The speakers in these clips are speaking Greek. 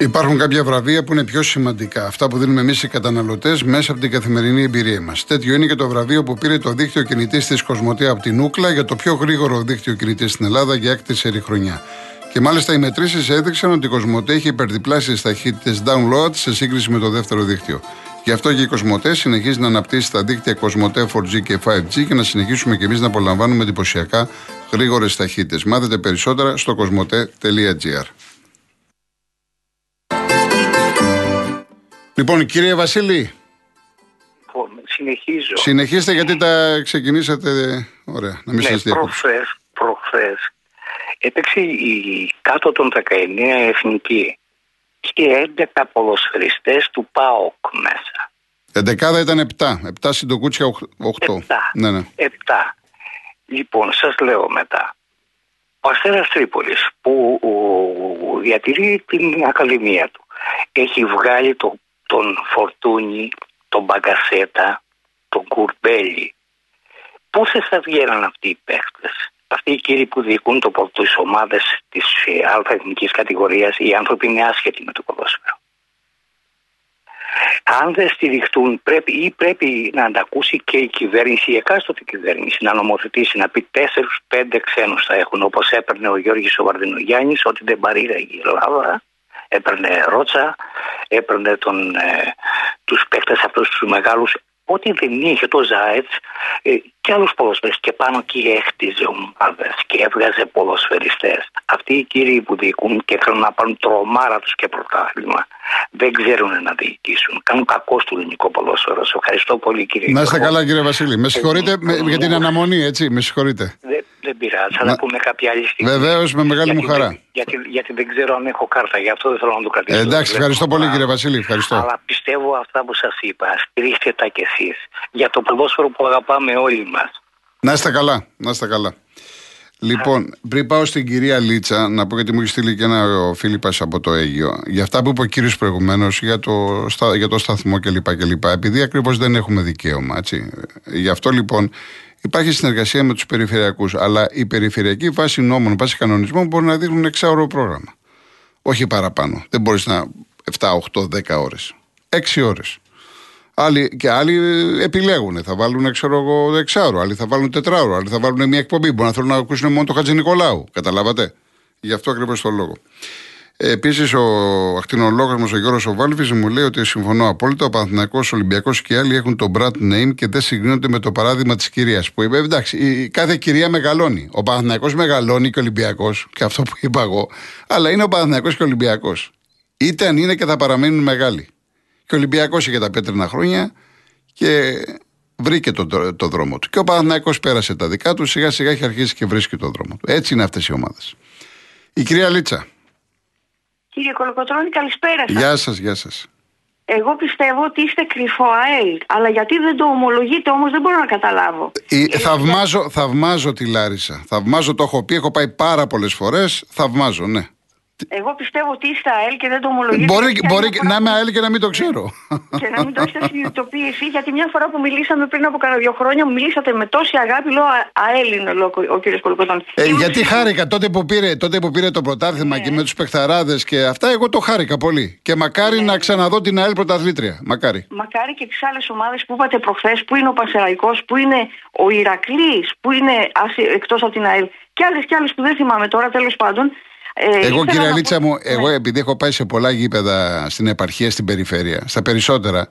Υπάρχουν κάποια βραβεία που είναι πιο σημαντικά. Αυτά που δίνουμε εμείς οι καταναλωτές μέσα από την καθημερινή εμπειρία μας. Τέτοιο είναι και το βραβείο που πήρε το δίκτυο κινητής της Κοσμοτέ από την Ούκλα για το πιο γρήγορο δίκτυο κινητής στην Ελλάδα για έκτη σερή χρονιά. Και μάλιστα οι μετρήσεις έδειξαν ότι η Κοσμοτέ έχει υπερδιπλάσει ταχύτητε download σε σύγκριση με το δεύτερο δίκτυο. Γι' αυτό και η Κοσμοτέ συνεχίζει να αναπτύσσει τα δίκτυα Κοσμοτέ 4G και 5G και να συνεχίσουμε και εμείς να απολαμβάνουμε εντυπωσιακά γρήγορες ταχύτητε. Μάθετε περισσότερα στο κοσμοτέ.gr. Λοιπόν, κύριε Βασίλη. Συνεχίζω. Συνεχίστε γιατί τα ξεκινήσατε. Ωραία, να μην ναι, σας προχθές, προχθές έπαιξε η κάτω των 19 εθνική και 11 ποδοσφαιριστές του ΠΑΟΚ μέσα. Εντεκάδα ήταν 7. 7 συντοκούτσια 8. 7. Ναι, ναι. 7. Λοιπόν, σας λέω μετά. Ο Αστέρας Τρίπολης που διατηρεί την Ακαδημία του έχει βγάλει το τον Φορτούνη, τον Μπαγκασέτα, τον Κουρμπέλη. Πόσε θα βγαίναν αυτοί οι παίχτες, αυτοί οι κύριοι που διοικούν το τις ομάδες της ε, εθνικής κατηγορίας, οι άνθρωποι είναι άσχετοι με το ποδόσφαιρο. Αν δεν στηριχτούν πρέπει, ή πρέπει να αντακούσει και η κυβέρνηση, η εκάστοτε κυβέρνηση, να νομοθετήσει, να πει τέσσερου-πέντε ξένους θα έχουν, όπως έπαιρνε ο Γιώργης ο Βαρδινογιάννης, ότι δεν παρήγαγε η Ελλάδα έπαιρνε ρότσα, έπαιρνε τον, ε, τους παίκτες αυτούς τους μεγάλους Ό,τι δεν είχε το Ζάετς ε, και άλλους ποδοσφαιριστές και πάνω και έχτιζε ομάδες και έβγαζε ποδοσφαιριστές. Αυτοί οι κύριοι που διοικούν και θέλουν να πάρουν τρομάρα τους και πρωτάθλημα δεν ξέρουν να διοικήσουν. Κάνουν κακό στο ελληνικό ποδόσφαιρο. Σε ευχαριστώ πολύ κύριε Να είστε καλά κύριε Βασίλη. Με συγχωρείτε για την αναμονή έτσι. Με συγχωρείτε. Δεν, δεν πειράζει. Θα τα πούμε κάποια άλλη στιγμή. Βεβαίως με μεγάλη μου χαρά. Γιατί, γιατί δεν ξέρω αν έχω κάρτα. Γι' αυτό δεν θέλω να το κρατήσω. Ε, εντάξει, ευχαριστώ πολύ κύριε Βασίλη. Ευχαριστώ. Αλλά πιστεύω αυτά που σας είπα. Στηρίχτε τα κι εσείς. Για το ποδόσφαιρο που αγαπάμε όλοι μας. Να είστε καλά. Να είστε καλά. Λοιπόν, πριν πάω στην κυρία Λίτσα, να πω γιατί μου έχει στείλει και ένα ο Φίλιππας από το Αίγιο, για αυτά που είπε ο κύριος προηγουμένως για, το, για το σταθμό κλπ. κλπ επειδή ακριβώς δεν έχουμε δικαίωμα. Έτσι. Γι' αυτό λοιπόν υπάρχει συνεργασία με τους περιφερειακούς. Αλλά η περιφερειακή βάση νόμων, βάση κανονισμών μπορεί να δείχνουν εξάωρο πρόγραμμα. Όχι παραπάνω. Δεν μπορείς να 7, 8, 10 ώρες. 6 ώρες. Άλλοι, και άλλοι επιλέγουν. Θα βάλουν, ξέρω εγώ, εξάωρο. Άλλοι θα βάλουν τετράωρο. Άλλοι θα βάλουν μια εκπομπή. Μπορεί να θέλουν να ακούσουν μόνο το Χατζη Νικολάου. Καταλάβατε; Γι' αυτό ακριβώς το λόγο. Επίσης, ο ακτινολόγος μα, ο Γιώργος Οβάλβης, μου λέει ότι συμφωνώ απόλυτα. Ο Παναθυνακό, ο Ολυμπιακός και άλλοι έχουν το brand name και δεν συγκρίνονται με το παράδειγμα της κυρίας που είπε. Εντάξει, η, κάθε κυρία μεγαλώνει. Ο Παναθυνακό μεγαλώνει και ο Ολυμπιακός, και αυτό που είπα εγώ. Αλλά είναι ο Παναθυνακό και ο Ολυμπιακός. Είτε αν είναι και θα παραμείνουν μεγάλοι. Και ο Ολυμπιακός είχε τα πέτρινα χρόνια και βρήκε το, το, δρόμο του. Και ο Παναθηναϊκός πέρασε τα δικά του, σιγά σιγά έχει αρχίσει και βρίσκει το δρόμο του. Έτσι είναι αυτές οι ομάδες. Η κυρία Λίτσα. Κύριε Κολοκοτρώνη, καλησπέρα σας. Γεια σας, γεια σας. Εγώ πιστεύω ότι είστε κρυφό ΑΕΛ. Αλλά γιατί δεν το ομολογείτε όμως δεν μπορώ να καταλάβω. Ε, ε, θαυμάζω, θαυμάζω τη Λάρισα. Θαυμάζω, το έχω πει, έχω πάει πάρα πολλές φορές. Θαυμάζω, ναι. Εγώ πιστεύω ότι είστε ΑΕΛ και δεν το ομολογείτε. Μπορεί, μπορεί να είμαι ΑΕΛ και να μην το ξέρω. Και να μην το έχετε συνειδητοποιήσει, γιατί μια φορά που μιλήσαμε πριν από κάνα δύο χρόνια, μιλήσατε με τόση αγάπη, λέω ΑΕΛ είναι ο κύριος Κολοκοτών. Ε, γιατί χάρηκα τότε που πήρε, τότε που πήρε το πρωτάθλημα ναι. και με τους παιχταράδες και αυτά, εγώ το χάρηκα πολύ. Και μακάρι ναι. να ξαναδώ την ΑΕΛ πρωταθλήτρια. Μακάρι. Μακάρι και τις άλλες ομάδες που είπατε προχθές, που είναι ο Πασεραϊκό, που είναι ο Ηρακλής, που είναι εκτός από την ΑΕΛ. Και άλλες και άλλες που δεν θυμάμαι τώρα, τέλος πάντων, ε, εγώ κύριε Αλίτσα μου, εγώ ναι. επειδή έχω πάει σε πολλά γήπεδα στην επαρχία, στην περιφέρεια, στα περισσότερα,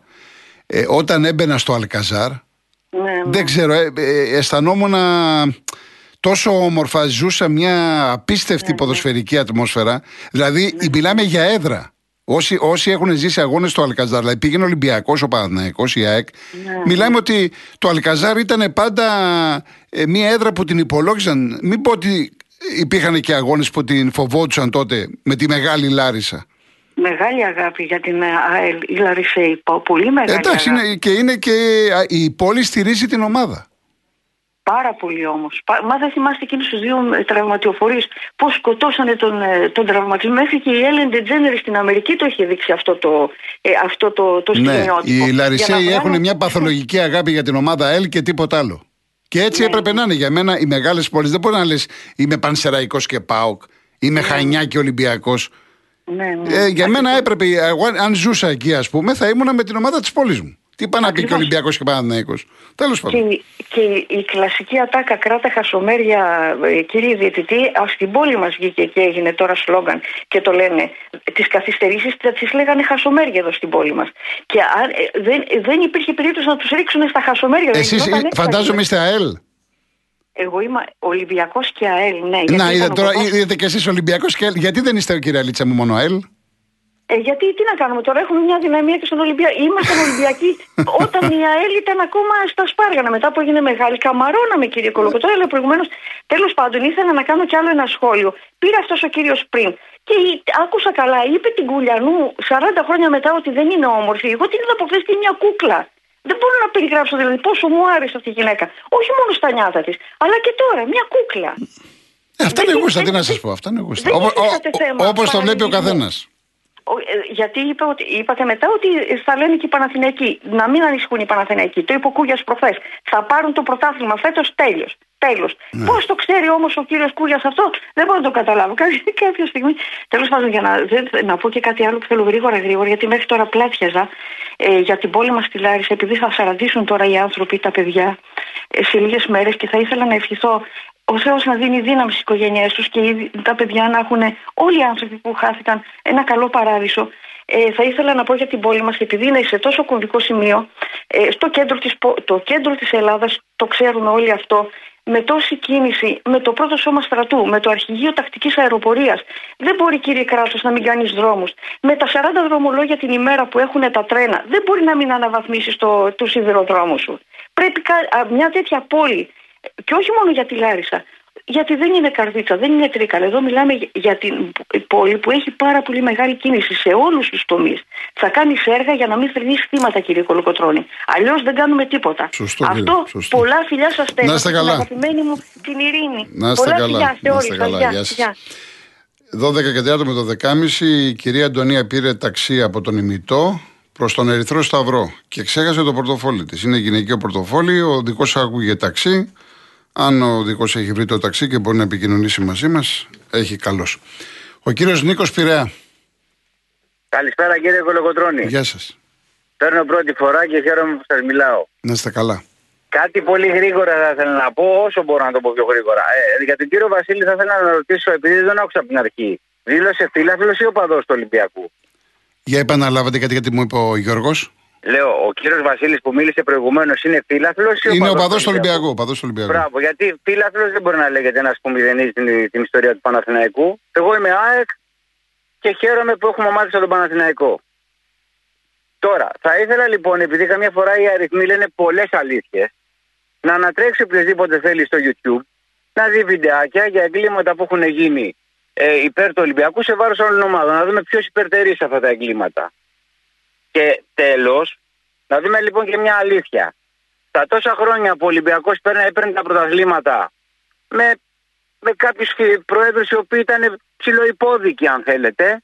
ε, όταν έμπαινα στο Αλκαζάρ, ναι, ναι. δεν ξέρω, ε, ε, αισθανόμουν τόσο όμορφα, ζούσα μια απίστευτη ποδοσφαιρική ατμόσφαιρα. Δηλαδή, μιλάμε για έδρα. Όσοι, όσοι έχουν ζήσει αγώνες στο Αλκαζάρ, δηλαδή πήγαινε ο Ολυμπιακός, ο Παναθναϊκό, η ΑΕΚ, μιλάμε ότι το Αλκαζάρ ήταν πάντα μια έδρα που την υπολόγιζαν. Μην πω ότι υπήρχαν και αγώνες που την φοβόντουσαν τότε με τη μεγάλη Λάρισα. Μεγάλη αγάπη για την ΑΕΛ, η Λαρισαίη. Πολύ μεγάλη Εντάξει, αγάπη. Είναι, και είναι και η πόλη στηρίζει την ομάδα. Πάρα πολύ όμως. Μα δεν θυμάστε εκείνους τους δύο ε, τραυματιοφορείς πώς σκοτώσανε τον, ε, τον τραυματισμό. Μέχρι και η Έλεν Ντετζένερ στην Αμερική το είχε δείξει αυτό το, ε, αυτό το, το ναι, Οι Λαρισαίοι έχουν μια παθολογική αγάπη για την ομάδα ΑΕΛ και τίποτα άλλο. Και έτσι ναι. έπρεπε να είναι για μένα οι μεγάλες πόλεις. Δεν μπορεί να λες είμαι Πανσεραϊκός και Πάοκ, είμαι ναι. Χανιά και Ολυμπιακός. Ναι, ναι. Ε, για μένα έπρεπε, εγώ αν ζούσα εκεί, ας πούμε, θα ήμουνα με την ομάδα της πόλης μου. Τι πάει να πει και ο Ακριβώς. Ολυμπιακός και Παναθηναϊκός. Τέλος Και, πάντων. η- και η- η κλασική ατάκα κράτα χασομέρια, ε, κύριε Διαιτητή, ας, στην πόλη μας βγήκε και έγινε τώρα σλόγκαν και το λένε. Τις καθυστερήσεις θα τις λέγανε χασομέρια εδώ στην πόλη μας. Και αν, ε, δεν, δεν υπήρχε περίπτωση να τους ρίξουν στα χασομέρια. δεν Εσείς γινόταν έτσι. φαντάζομαι είστε ΑΕΛ. Εγώ είμαι Ολυμπιακός και ΑΕΛ, ναι. γιατί Να, ήταν είδατε ο τώρα, παπάς- είδατε κι εσείς Ολυμπιακός και ΑΕΛ. Γιατί δεν είστε, κυρία Λίτσα μου, μόνο ΑΕΛ; Ε, γιατί τι να κάνουμε τώρα, έχουμε μια δυναμία και στον Ολυμπιακό. Ήμασταν Ολυμπιακοί όταν η ΑΕΛ ήταν ακόμα στα Σπάργανα. Μετά που έγινε μεγάλη, καμαρώναμε κύριε Κολοκοτρό. Αλλά προηγουμένως, τέλος πάντων, ήθελα να κάνω κι άλλο ένα σχόλιο. Πήρε αυτός ο κύριος πριν και η- άκουσα καλά, είπε την Κουλιανού 40 χρόνια μετά ότι δεν είναι όμορφη. Εγώ την είδα από χθες και είναι μια κούκλα. Δεν μπορώ να περιγράψω δηλαδή πόσο μου άρεσε αυτή η γυναίκα. Όχι μόνο στα νιάτα της, αλλά και τώρα, μια κούκλα. Ε, αυτά είναι Δεν- γούστα, τι δεν- να σας πω. Αυτά είναι γούστα. δεν Όπω υφίσταται θέμα το βλέπει ο παραλληλισμού. καθένας. Ο- ε, Γιατί είπε ότι, είπατε μετά ότι θα λένε και οι Παναθηναϊκοί. Να μην ανησυχούν οι Παναθηναϊκοί. Το είπε ο Κούγιας προχθές. Θα πάρουν το πρωτάθλημα φέτος τέλο. Τέλος. Ναι. Πώς το ξέρει όμως ο κύριος Κούγιας αυτό, δεν μπορώ να το καταλάβω. Κάποια, κάποια στιγμή. Τέλος πάντων, για να, δεν- να πω και κάτι άλλο που θέλω γρήγορα γρήγορα, γιατί μέχρι τώρα πλάτιαζα ε, για την πόλη μας στη Λάρισα, επειδή θα σαραντήσουν τώρα οι άνθρωποι, τα παιδιά, ε, σε λίγες μέρες και θα ήθελα να ευχηθώ ο Θεός να δίνει δύναμη στις οικογένειές τους και οι- τα παιδιά να έχουν όλοι οι άνθρωποι που χάθηκαν ένα καλό παράδεισο. Ε, θα ήθελα να πω για την πόλη μας, επειδή είναι σε τόσο κομβικό σημείο, ε, στο κέντρο της, πο- το κέντρο της Ελλάδας, το ξέρουμε όλοι αυτό, με τόση κίνηση, με το πρώτο σώμα στρατού, με το αρχηγείο τακτικής αεροπορίας, δεν μπορεί κύριε Κράτος να μην κάνεις δρόμους. Με τα 40 δρομολόγια την ημέρα που έχουν τα τρένα, δεν μπορεί να μην αναβαθμίσεις το, τους σιδηροδρόμους σου. Πρέπει κα- α, μια τέτοια πόλη και όχι μόνο για τη Λάρισα. Γιατί δεν είναι καρδίτσα, δεν είναι τρίκαλα. Εδώ μιλάμε για- για την πόλη που έχει πάρα πολύ μεγάλη κίνηση σε όλους τους τομείς. Θα κάνεις έργα για να μην θρυνεί θύματα, κύριε Κολοκοτρόνη. Αλλιώς δεν κάνουμε τίποτα. Σωστό, κύριε, Αυτό σωστό. πολλά φιλιά σας στέλνω. Να είστε στην καλά. αγαπημένη μου την Ειρήνη. Να είστε πολλά καλά. φιλιά σε Να όλους είστε σας. καλά. Γεια, Γεια σας. γεια. 12 και 30 με το 10.30 η κυρία Αντωνία πήρε ταξί από τον ημιτό προς τον Ερυθρό Σταυρό και ξέχασε το πορτοφόλι της. Είναι γυναικείο πορτοφόλι, ο δικός άκουγε ταξί. Αν ο δικό έχει βρει το ταξί και μπορεί να επικοινωνήσει μαζί μας, έχει καλώ. Ο κύριος Νίκος Πειραιά. Καλησπέρα κύριε Κολοκοτρώνη. Γεια σας. Παίρνω πρώτη φορά και χαίρομαι που σας μιλάω. Να είστε καλά. Κάτι πολύ γρήγορα θα ήθελα να πω, όσο μπορώ να το πω πιο γρήγορα. Ε, για τον κύριο Βασίλη θα ήθελα να ρωτήσω, επειδή δεν τον άκουσα από την αρχή. Δήλωσε φίλαθλος ή οπαδός του Ολυμπιακού; Για επαναλάβατε κάτι γιατί μου είπε ο Γιώργος. Λέω, ο κύριος Βασίλης που μίλησε προηγουμένως είναι φίλαθλος ή Είναι ο οπαδός παδός του Ολυμπιακού. Παδός του Ολυμπιακού. Μπράβο, γιατί φίλαθλος δεν μπορεί να λέγεται ένας που μηδενίζει την, την ιστορία του Παναθηναϊκού. Εγώ είμαι ΑΕΚ και χαίρομαι που έχουμε ομάδα στον Παναθηναϊκό. Τώρα, θα ήθελα λοιπόν, επειδή καμιά φορά οι αριθμοί λένε πολλές αλήθειες, να ανατρέξει οποιοδήποτε θέλει στο YouTube, να δει βιντεάκια για εγκλήματα που έχουν γίνει ε, υπέρ του Ολυμπιακού σε βάρος όλων των ομάδων. Να δούμε ποιος υπερτερεί σε αυτά τα εγκλήματα. Και τέλος, να δούμε λοιπόν και μια αλήθεια. Τα τόσα χρόνια που ο Ολυμπιακός έπαιρνε τα πρωταθλήματα με, με κάποιους προέδρους οι οποίοι ήταν ψηλοϊπόδικοι, αν θέλετε,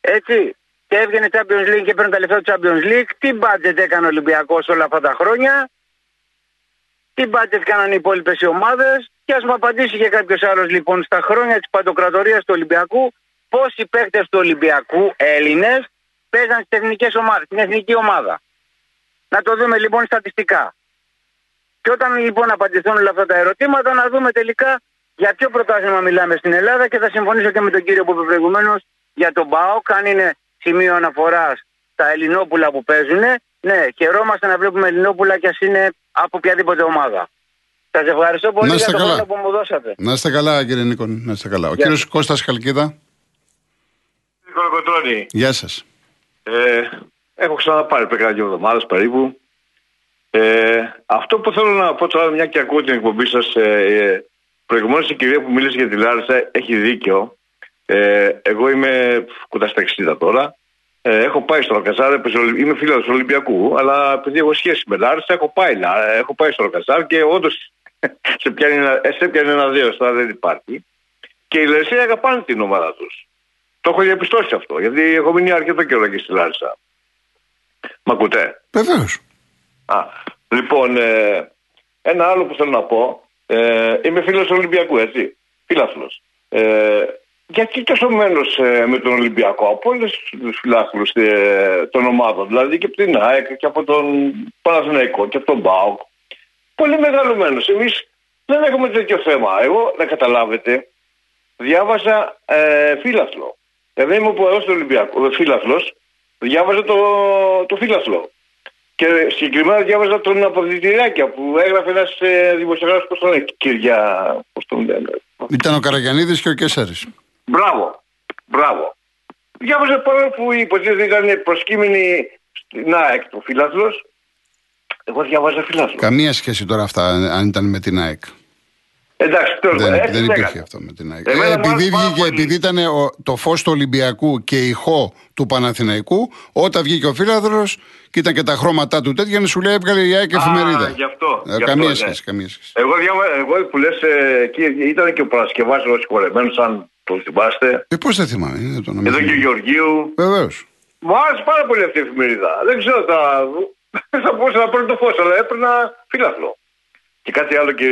έτσι, και έβγαινε Champions League και έπαιρνε τα λεφτά του Champions League. Τι budget έκανε ο Ολυμπιακός όλα αυτά τα χρόνια, τι budget κάνανε οι υπόλοιπες οι ομάδες, και ας μου απαντήσει και κάποιος άλλος λοιπόν στα χρόνια της παντοκρατορίας του Ολυμπιακού, πόσοι παίχτε του Ολυμπιακού Έλληνες παίζαν στις εθνικές ομάδες, στην εθνική ομάδα. Να το δούμε λοιπόν στατιστικά. Και όταν λοιπόν απαντηθούν όλα αυτά τα ερωτήματα, να δούμε τελικά για ποιο πρωτάθλημα μιλάμε στην Ελλάδα και θα συμφωνήσω και με τον κύριο που είπε προηγουμένως για τον ΠΑΟΚ, αν είναι σημείο αναφοράς τα Ελληνόπουλα που παίζουν. Ναι, χαιρόμαστε να βλέπουμε Ελληνόπουλα και ας είναι από οποιαδήποτε ομάδα. Σας ευχαριστώ πολύ Να για είστε το καλά. χρόνο που μου δώσατε. Να είστε καλά, κύριε Νίκο. Να είστε καλά. Ο Γεια κύριος Κώστας Χαλκίδα. Κολοκοτρώνη. Γεια σας. Ε, έχω ξαναπάρει πριν κάνα δύο εβδομάδε περίπου. Ε, αυτό που θέλω να πω τώρα, μια και ακούω την εκπομπή σας, ε, ε, προηγουμένως η κυρία που μίλησε για τη Λάρισα έχει δίκιο. Ε, εγώ είμαι κοντά στα 60 τώρα. Ε, έχω πάει στο Ροκαζάρ, έπαιζε ο- είμαι φίλος του Ολυμπιακού, αλλά επειδή έχω σχέση με Λάρισα, έχω πάει, Λα- έχω πάει στο Ροκαζάρ και όντως σε πιάνει ένα, ε, σε πιάνει ένα δύο, τώρα δεν υπάρχει. Και οι Λαρισαίοι αγαπάνε την ομάδα τους. Το έχω διαπιστώσει αυτό, γιατί έχω μείνει αρκετό καιρό εκεί στη Λάρισα. Μ' ακούτε; Βεβαίως. Α, λοιπόν, ε, ένα άλλο που θέλω να πω. Ε, είμαι φίλος του Ολυμπιακού, έτσι. Φίλαθλος. Ε, γιατί τόσο μένος ε, με τον Ολυμπιακό από όλους τους φιλάθλους ε, των ομάδων, δηλαδή και από την ΑΕΚ και από τον Παναθηναϊκό και από τον ΠΑΟΚ. Πολύ μεγαλωμένος. Εμείς δεν έχουμε τέτοιο θέμα. Εγώ, να καταλάβετε, διάβασα ε, φύλαθλο. Δηλαδή είμαι ο του Ολυμπιακού, φύλαθλο, διάβαζα το, το φύλαθλο. Και συγκεκριμένα διάβαζα τον αποδητηράκια που έγραφε ένας ε, δημοσιογράφος, πώς τον λέει, Κυριά, πώς τον λένε. Ήταν ο Καραγιανίδης και ο Κέσσαρης. Μπράβο, μπράβο. Διάβαζα παρόλο που υποτίθεται ήταν προσκύμενη στην ΑΕΚ του φίλαθλος. Εγώ διάβαζα φίλαθλο. Καμία σχέση τώρα αυτά αν ήταν με την ΑΕΚ. Εντάξει, τώρα δεν, δεν υπήρχε αυτό με την ΑΕΚ. Ε, επειδή βγήκε, επειδή ήταν ο, το φως του Ολυμπιακού και η ηχό του Παναθηναϊκού, όταν βγήκε ο φίλαθρος και ήταν και τα χρώματά του τέτοια, να σου λέει έβγαλε η ΑΕΚ εφημερίδα. Γι' αυτό. Ε, καμία, αυτό, σχέση, ναι. καμία σχέση. Εγώ, διάβα, εγώ που λες, ε, ήταν και ο Παρασκευάσιο ο συγχωρεμένο, αν το θυμάστε. Ε, πώς δεν θυμάμαι. Είναι το Εδώ και ο Γεωργίου. Βεβαίως. Μου άρεσε πάρα πολύ αυτή η εφημερίδα. Δεν ξέρω, θα, θα μπορούσα να παίρνω το φως, αλλά έπαιρνα φίλαθλο. Και κάτι άλλο και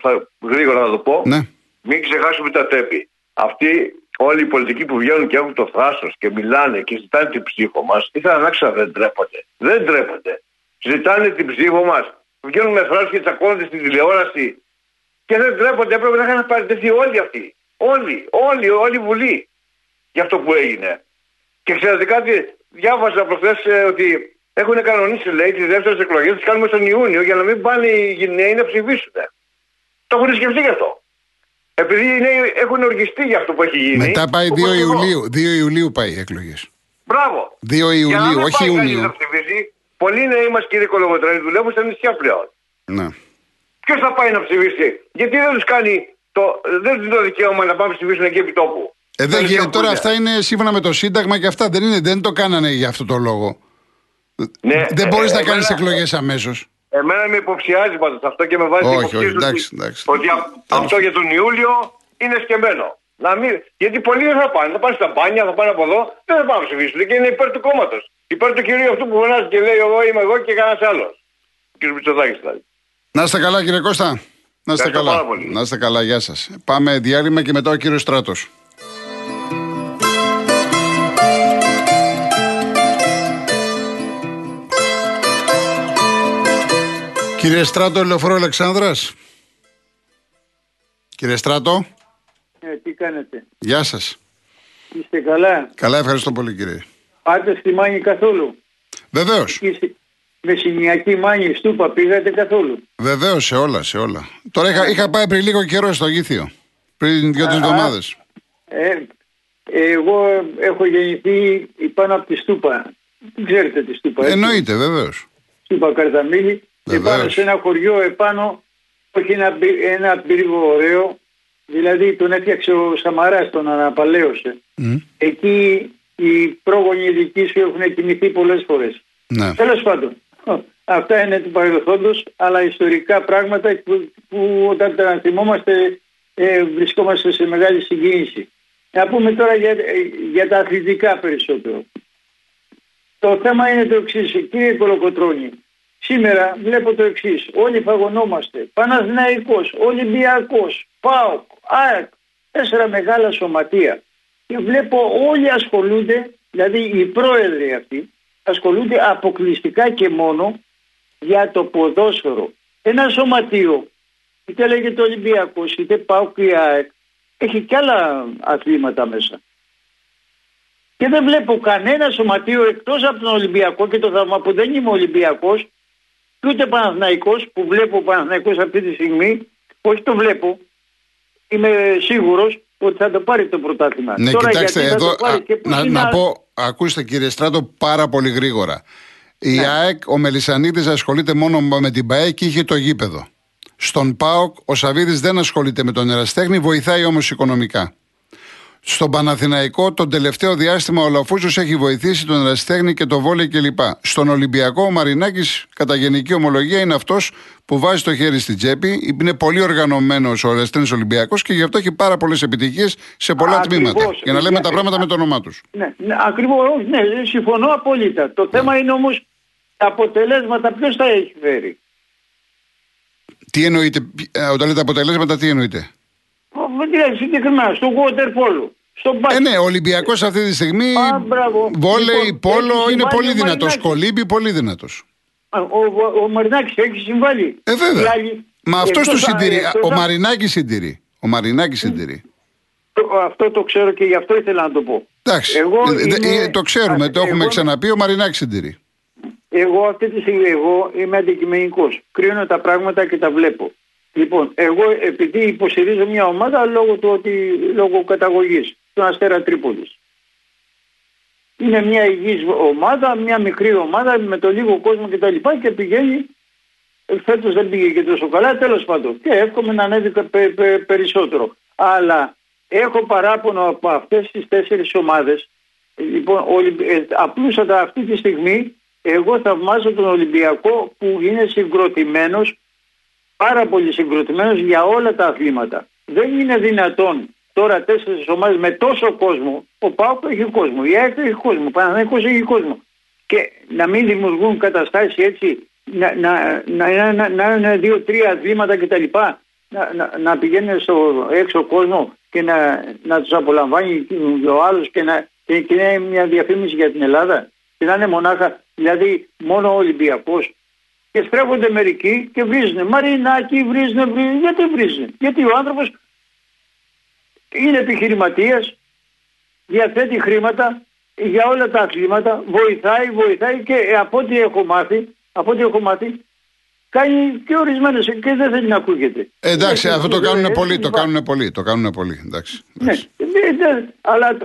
θα, γρήγορα να το πω. Ναι. Μην ξεχάσουμε τα τέπη. Αυτοί όλοι οι πολιτικοί που βγαίνουν και έχουν το θράσος και μιλάνε και ζητάνε την ψήφο μας, ήθελα να ξέρω δεν τρέπονται. Δεν τρέπονται. Ζητάνε την ψήφο μας. Βγαίνουν με θράσος και τσακώνονται στην τηλεόραση και δεν τρέπονται. Έπρεπε να είχαν παραιτηθεί όλοι αυτοί. Όλοι, όλοι, όλη η Βουλή για αυτό που έγινε. Και ξέρετε κάτι, διάβασα προχθές ε, ότι έχουν κανονίσει, λέει, τις δεύτερες εκλογές τις κάνουμε στον Ιούνιο για να μην πάνε οι Γυναίοι να ψηφίσουν. Το έχουν σκεφτεί γι' αυτό. Επειδή είναι, έχουν οργιστεί για αυτό που έχει γίνει. Μετά πάει 2 Ιουλίου. 2 Ιουλίου πάει οι εκλογές. Μπράβο. 2 Ιουλίου, όχι Ιουνίου. Να ψηφίσει. Πολλοί νέοι μας, κύριε Κολογοτρόνη, δουλεύουν στα νησιά πλέον. Ναι. Ποιος θα πάει να ψηφίσει, Γιατί δεν τους κάνει το, δεν τους το δικαίωμα να πάμε ψηφίσουν εκεί επί τόπου. Ε, δεν γίνεται. Τώρα αυτά είναι σύμφωνα με το Σύνταγμα και αυτά δεν, είναι, δεν το κάνανε για αυτό το λόγο. Ναι, δεν μπορείς ε, να κάνεις εκλογές αμέσως. Εμένα με υποψιάζει πάντως αυτό και με βάζει όχι, όχι, εντάξει, εντάξει. ότι αυτό για τον Ιούλιο είναι σκεμμένο. Να μην... Γιατί πολλοί δεν θα πάνε. Θα πάνε στα μπάνια, θα πάνε από εδώ, δεν θα πάνε να ψηφίσουν και είναι υπέρ του κόμματος. Υπέρ του κυρίου αυτού που φωνάζει και λέει: Εγώ είμαι εγώ και κανένας άλλος. Κύριος Μητσοτάκης δηλαδή. Να είστε καλά, κύριε Κώστα. Να είστε καλά. Να είστε καλά, γεια σας. Πάμε διάλειμμα και μετά ο κύριος Στράτος. Κύριε Στράτο, Λεωφορό Αλεξάνδρας. Κύριε Στράτο. Ε, τι κάνετε; Γεια σας. Είστε καλά; Καλά, ευχαριστώ πολύ κύριε. Πάτε στη Μάνη καθόλου; Βεβαίως. Με συνιακή Μάνη Στούπα πήγατε καθόλου; Βεβαίως σε όλα, σε όλα. Τώρα είχα, είχα πάει πριν λίγο καιρό στο Γήθιο. Πριν δύο-τρεις εβδομάδες. Ε, εγώ έχω γεννηθεί πάνω από τη Στούπα. Δεν ξέρετε τη Στούπα. Εννοείται, βεβαίως. Στούπα Καρταμίλη. Επάνω σε ένα χωριό επάνω, όχι ένα, ένα πύργο ωραίο, δηλαδή τον έφτιαξε ο Σαμαράς, τον αναπαλαίωσε. Εκεί οι πρόγονοι δικοί σου έχουν κοιμηθεί πολλές φορές. Ναι. Τέλος πάντων, αυτά είναι του παρελθόντος, αλλά ιστορικά πράγματα που, που όταν τα θυμόμαστε ε, βρισκόμαστε σε μεγάλη συγκίνηση. Να πούμε τώρα για, για τα αθλητικά περισσότερο. Το θέμα είναι το εξής, κύριε Κολοκοτρώνη. Σήμερα βλέπω το εξής. Όλοι φαγωνόμαστε. Παναθηναϊκός, Ολυμπιακός, ΠΑΟΚ, ΑΕΚ, τέσσερα μεγάλα σωματεία. Και βλέπω όλοι ασχολούνται, δηλαδή οι πρόεδροι αυτοί, ασχολούνται αποκλειστικά και μόνο για το ποδόσφαιρο. Ένα σωματείο, είτε λέγεται Ολυμπιακός, είτε ΠΑΟΚ ή ΑΕΚ, έχει και άλλα αθλήματα μέσα. Και δεν βλέπω κανένα σωματείο εκτός από τον Ολυμπιακό και το θαύμα που δεν είμαι Ολυμπιακός και ούτε Παναθηναϊκός που βλέπω ο Παναθηναϊκός αυτή τη στιγμή, όχι το βλέπω, είμαι σίγουρος ότι θα το πάρει το πρωτάθλημα. Ναι, Τώρα, κοιτάξτε, εδώ, α, να, να πω, ακούστε κύριε Στράτο, πάρα πολύ γρήγορα. Η ναι. ΑΕΚ, ο Μελισανίδης ασχολείται μόνο με την ΠΑΕ και είχε το γήπεδο. Στον ΠΑΟΚ, ο Σαββίδης δεν ασχολείται με τον Εραστέχνη, βοηθάει όμως οικονομικά. Στον Παναθηναϊκό, τον τελευταίο διάστημα, ο Λαφούζο έχει βοηθήσει τον Εραστέχνη και το βόλεϊ κλπ. Στον Ολυμπιακό, ο Μαρινάκης, κατά γενική ομολογία, είναι αυτός που βάζει το χέρι στην τσέπη. Είναι πολύ οργανωμένος ο Εραστέχνη Ολυμπιακός και γι' αυτό έχει πάρα πολλές επιτυχίες σε πολλά Ακριβώς. τμήματα. Για να λέμε τα πράγματα με το όνομά τους. Ναι, ναι ακριβώς. Ναι, συμφωνώ απόλυτα. Το θέμα είναι όμως τα αποτελέσματα ποιος θα έχει φέρει. Τι εννοείται, ε, όταν λέτε αποτελέσματα, τι εννοείται; Δηλαδή συγκεκριμένα στο waterpolo, στο Ε, μπάσκετ. ναι, ο Ολυμπιακός αυτή τη στιγμή. Α, μπράβο. Βόλεϊ, Λοιπόν, πόλο έχει είναι συμβάλει πολύ ο δυνατός. Μαρινάκης. Κολύμπι πολύ δυνατός. Ο, ο, ο Μαρινάκης έχει συμβάλει. Ε, βέβαια. Οι άλλοι- Μα αυτός εκτός- του συντηρεί. εκτός Ο αν- Μαρινάκης συντηρεί. Ο Μαρινάκης συντηρεί. το- Αυτό το ξέρω και γι' αυτό ήθελα να το πω. Εντάξει. Εγώ Ε, δε- είμαι- ε, το ξέρουμε, Α, το έχουμε εγώ- ξαναπεί. Ο Μαρινάκης συντηρεί. Εγώ αυτή τη στιγμή εγώ είμαι αντικειμενικός. Κρίνω τα πράγματα και τα βλέπω. Λοιπόν, εγώ επειδή υποστηρίζω μια ομάδα λόγω του ότι λόγω καταγωγής, τον Αστέρα Τρίπολης. Είναι μια υγιής ομάδα, μια μικρή ομάδα με το λίγο κόσμο κτλ. Και, και πηγαίνει, φέτος δεν πήγε και τόσο καλά, τέλος πάντων. Και εύχομαι να ανέβει κα- πε- πε- περισσότερο. Αλλά έχω παράπονο από αυτές τις τέσσερις ομάδες. Λοιπόν, ο Ολυμπ- ε, απλούστατα αυτή τη στιγμή εγώ θαυμάζω τον Ολυμπιακό που είναι συγκροτημένος πάρα πολύ συγκροτημένος για όλα τα αθλήματα. Δεν είναι δυνατόν τώρα τέσσερις ομάδες με τόσο κόσμο, ο ΠΑΟΚ έχει κόσμο, η ΑΕΚ έχει κόσμο, ο Παναθηναϊκός έχει κόσμο και να μην δημιουργούν καταστάσεις έτσι, να, να, να, να, να είναι δύο-τρία αθλήματα κτλ. Να, να, να πηγαίνουν στο έξω κόσμο και να, να τους απολαμβάνει ο άλλος και να, και, και να είναι μια διαφήμιση για την Ελλάδα και να είναι μονάχα, δηλαδή μόνο ο Ολυμπιακός και στρέφονται μερικοί και βρίζουν. Μαρινάκι βρίζουν, βρίζουν. Γιατί βρίζουν. Γιατί ο άνθρωπος είναι επιχειρηματίας, διαθέτει χρήματα για όλα τα αθλήματα, βοηθάει, βοηθάει και ε, από ό,τι έχω μάθει, από ό,τι έχω μάθει, κάνει και ορισμένες και δεν θέλει να ακούγεται. Ε, εντάξει, Ε, αυτό το ε, κάνουν ε, πολύ. ε, Το ε, κάνουν πολύ. Το κάνουν πολύ. Εντάξει. ναι, εντάξει. δεν- δεν- αλλά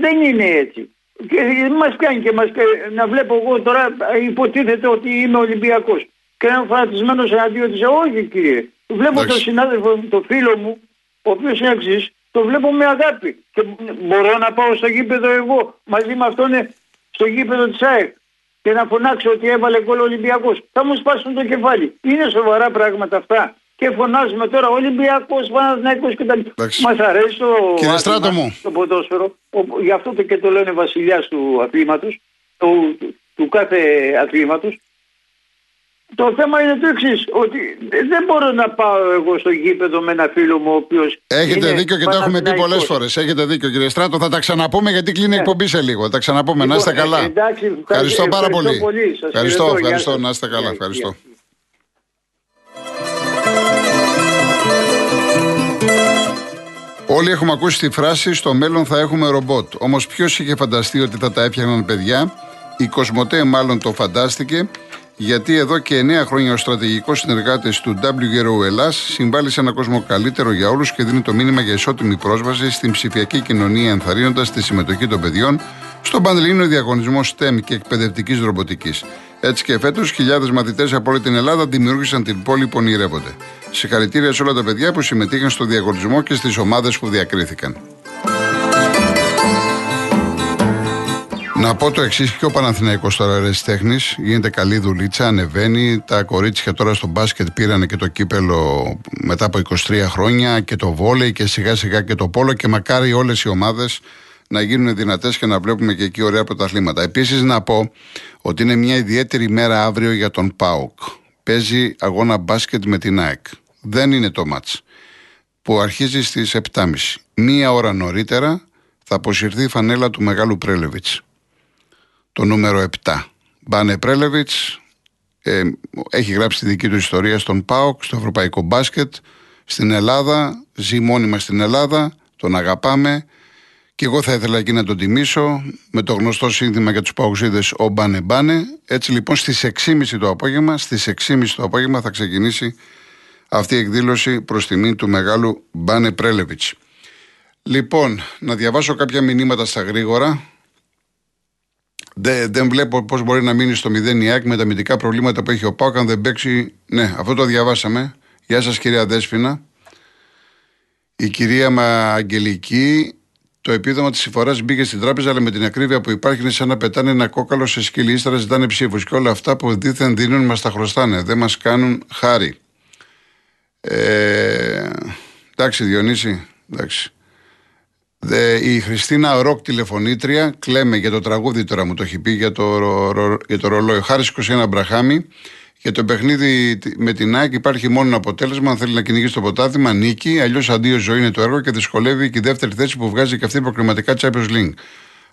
δεν είναι έτσι. Και μας πιάνει και μας και να βλέπω εγώ τώρα υποτίθεται ότι είμαι Ολυμπιακός και είμαι φανατισμένος εναντίον της. Όχι κύριε. Βλέπω Εντάξει. τον συνάδελφο, τον φίλο μου, ο οποίος είναι εξής, το βλέπω με αγάπη. Και μπορώ να πάω στο γήπεδο εγώ μαζί με αυτόν ε, στο γήπεδο της ΑΕΚ και να φωνάξω ότι έβαλε γκολ ο Ολυμπιακός. Θα μου σπάσουν το κεφάλι. Είναι σοβαρά πράγματα αυτά. Και φωνάζουμε τώρα Ολυμπιακός, Παναθηναϊκός κτλ. Εντάξει. Μας αρέσει το, Κύριε άθλημα, Στράτο μου. το ποδόσφαιρο. Ο- Γι' αυτό το και το λένε βασιλιάς του αθλήματος, του, του, του κάθε αθλήματος. Το θέμα είναι το εξής, ότι δεν μπορώ να πάω εγώ στο γήπεδο με ένα φίλο μου ο οποίος Έχετε είναι δίκιο και το έχουμε πει πολλές Παναθηναϊκός. φορές. Έχετε δίκιο, κύριε Στράτο. Θα τα ξαναπούμε γιατί κλείνει η εκπομπή σε λίγο. Θα τα ξαναπούμε. να είστε Λοιπόν, καλά. ε, εντάξει, ευχαριστώ πάρα ευχαριστώ πολύ. πολύ. Σας Ευχαριστώ, χαιρετώ. Γεια ευχαριστώ. σας. Να είστε καλά. Γεια, Ευχαριστώ. Όλοι έχουμε ακούσει τη φράση στο μέλλον θα έχουμε ρομπότ. Όμως ποιος είχε φανταστεί ότι θα τα έπιαναν παιδιά; Η Κοσμοτέ μάλλον το φαντάστηκε. Γιατί εδώ και 9 χρόνια ο στρατηγικός συνεργάτης του WRO Ελλάς συμβάλλει σε έναν κόσμο καλύτερο για όλους και δίνει το μήνυμα για ισότιμη πρόσβαση στην ψηφιακή κοινωνία, ενθαρρύνοντας τη συμμετοχή των παιδιών στον Πανελλήνιο Διαγωνισμό STEM και εκπαιδευτικής ρομποτικής. Έτσι και φέτος, χιλιάδες μαθητές από όλη την Ελλάδα δημιούργησαν την πόλη που ονειρεύονται. Συγχαρητήρια σε όλα τα παιδιά που συμμετείχαν στο διαγωνισμό και στις ομάδες που διακρίθηκαν. Να πω το εξής και ο Παναθηναϊκός τώρα ερασιτέχνη. Γίνεται καλή δουλίτσα, ανεβαίνει. Τα κορίτσια τώρα στο μπάσκετ πήραν και το κύπελο μετά από 23 χρόνια και το βόλεϊ και σιγά σιγά και το πόλο και μακάρι όλες οι ομάδες να γίνουν δυνατές και να βλέπουμε και εκεί ωραία πρωταθλήματα. Επίσης να πω ότι είναι μια ιδιαίτερη μέρα αύριο για τον ΠΑΟΚ. Παίζει αγώνα μπάσκετ με την ΑΕΚ. Δεν είναι το μάτς που αρχίζει στις 7.30. Μία ώρα νωρίτερα θα αποσυρθεί η φανέλα του Μεγάλου Πρέλεβιτς. Το νούμερο 7. Μπάνε Πρέλεβιτς, ε, έχει γράψει τη δική του ιστορία στον ΠΑΟΚ, στο ευρωπαϊκό μπάσκετ, στην Ελλάδα, ζει μόνιμα στην Ελλάδα, τον αγαπάμε και εγώ θα ήθελα εκεί να τον τιμήσω με το γνωστό σύνθημα για τους παοξίδες «Ο Μπάνε Μπάνε». Έτσι λοιπόν στις 6.30 το απόγευμα, στις 6.30 το απόγευμα θα ξεκινήσει αυτή η εκδήλωση προς τιμή του μεγάλου Μπάνε Πρέλεβιτς. Λοιπόν, να διαβάσω κάποια μηνύματα στα γρήγορα. Δεν, δεν βλέπω πώς μπορεί να μείνει στο 0 η ΑΕΚ με τα αμυντικά προβλήματα που έχει ο Πάουκ αν δεν παίξει. Ναι, αυτό το διαβάσαμε. Γεια σας, κυρία Δέσπινα. Η κυρία Μα Αγγελική, το επίδομα της συμφοράς μπήκε στην τράπεζα, αλλά με την ακρίβεια που υπάρχει είναι σαν να πετάνε ένα κόκαλο σε σκυλί. Ύστερα ζητάνε ψήφους. Και όλα αυτά που δίθεν δίνουν μας τα χρωστάνε. Δεν μας κάνουν χάρη. Ε, εντάξει, Διονύση. Εντάξει. Δε, η Χριστίνα Ροκ τηλεφωνήτρια, κλαίμε για το τραγούδι τώρα μου το έχει πει για το, ρο, ρο, για το ρολόι. Χάρης 21 Μπραχάμι, Για το παιχνίδι με την ΑΕΚ υπάρχει μόνο ένα αποτέλεσμα. Αν θέλει να κυνηγήσει το ποτάθημα, νίκη. Αλλιώς αντίο ζωή είναι το έργο και δυσκολεύει και η δεύτερη θέση που βγάζει και αυτή προκριματικά Champions League.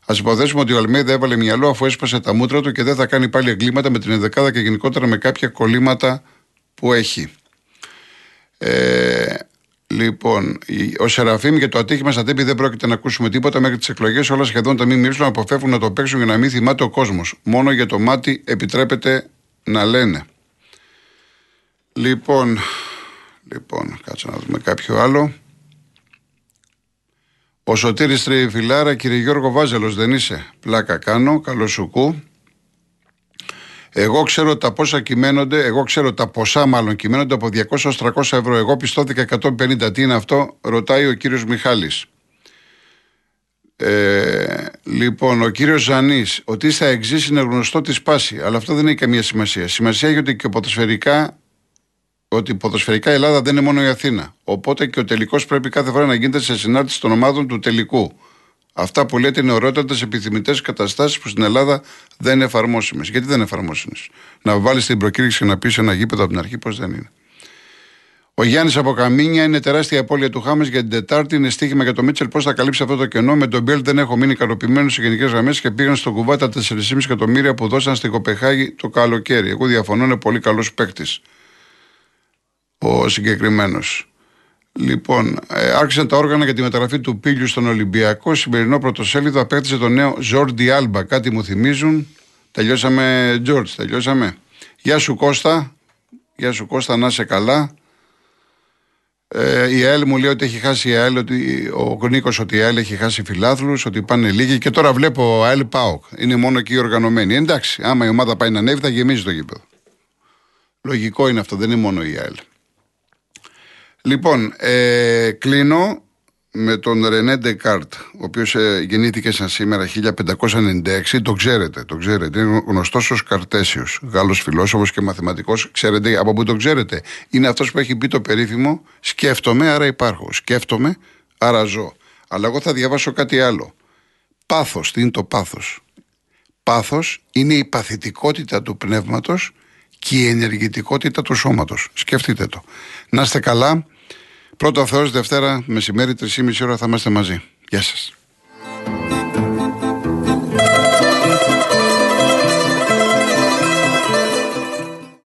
Α υποθέσουμε ότι ο Αλμέιδα έβαλε μυαλό αφού έσπασε τα μούτρα του και δεν θα κάνει πάλι εγκλήματα με την ενδεκάδα και γενικότερα με κάποια κολλήματα που έχει. Ε, λοιπόν, ο Σεραφείμ για το ατύχημα στα τύπη δεν πρόκειται να ακούσουμε τίποτα μέχρι τις εκλογές. Όλα σχεδόν τα μη αποφεύγουν να το παίξουν για να μην θυμάται ο κόσμος. Μόνο για το μάτι επιτρέπεται να λένε. Λοιπόν, λοιπόν, κάτσε να δούμε κάποιο άλλο. Ο Σωτήρης Τριφυλάρα, κύριε Γιώργο Βάζελος, δεν είσαι. Πλάκα κάνω, καλό σου κου. Εγώ ξέρω τα πόσα κυμαίνονται, εγώ ξέρω τα ποσά μάλλον κυμαίνονται από 200 300 ευρώ. Εγώ πιστώθηκα 150. Τι είναι αυτό, ρωτάει ο κύριος Μιχάλης. Ε, λοιπόν, ο κύριος Ζανής, ότι στα εξής είναι γνωστό τη πάση, αλλά αυτό δεν έχει καμία σημασία. Σημασία έχει ότι και ποδοσφαιρικά ότι ποδοσφαιρικά η Ελλάδα δεν είναι μόνο η Αθήνα. Οπότε και ο τελικός πρέπει κάθε φορά να γίνεται σε συνάρτηση των ομάδων του τελικού. Αυτά που λέτε είναι ωραίτατε επιθυμητές καταστάσεις που στην Ελλάδα δεν είναι εφαρμόσιμες. Γιατί δεν είναι εφαρμόσιμες; Να βάλεις την προκήρυξη και να πεις ένα γήπεδο από την αρχή πώς δεν είναι. Ο Γιάννης από Καμίνια είναι τεράστια απώλεια του Χάμες για την Τετάρτη. Είναι στοίχημα για το Μίτσελ πώς θα καλύψει αυτό το κενό. Με τον Μπέλ δεν έχω μείνει ικανοποιημένος σε γενικές γραμμές και πήγαν στο κουβά τα 4,5 εκατομμύρια που δώσαν στην Κοπεχάγη το καλοκαίρι. Εγώ διαφωνώ, είναι πολύ καλός παίκτης ο συγκεκριμένος. Λοιπόν, ε, άρχισαν τα όργανα για τη μεταγραφή του Πίλιου στον Ολυμπιακό. Σημερινό πρωτοσέλιδο απέκτησε το νέο Ζόρντι Άλμπα. Κάτι μου θυμίζουν. Τελειώσαμε, Τζόρτ, τελειώσαμε. Γεια σου Κώστα. Γεια σου Κώστα, να είσαι καλά. Ε, η ΑΕΛ μου λέει ότι έχει χάσει η ΑΕΛ, ότι, ο Νίκος ότι η ΑΕΛ έχει χάσει φιλάθλους, ότι πάνε λίγοι. Και τώρα βλέπω ΑΕΛ ΠΑΟΚ. Είναι μόνο εκεί οργανωμένοι. Εντάξει, άμα η ομάδα πάει να ανέβει, θα γεμίζει το γήπεδο. Λογικό είναι αυτό, δεν είναι μόνο η ΑΕΛ. Λοιπόν, ε, κλείνω με τον Ρενέ Ντεκάρτ, ο οποίος ε, γεννήθηκε σαν σήμερα 1596. Το ξέρετε, το ξέρετε. Είναι γνωστός ως Καρτέσιος, Γάλλος φιλόσοφος και μαθηματικός. Ξέρετε από πού το ξέρετε. Είναι αυτός που έχει πει το περίφημο Σκέφτομαι, άρα υπάρχω. Σκέφτομαι, άρα ζω. Αλλά εγώ θα διαβάσω κάτι άλλο. Πάθος, τι είναι το πάθος; Πάθος είναι η παθητικότητα του πνεύματος και η ενεργητικότητα του σώματος. Σκεφτείτε το. Να είστε καλά. Πρώτο Θεός Δευτέρα μεσημέρι 3,5 ώρα θα είμαστε μαζί. Γεια σας.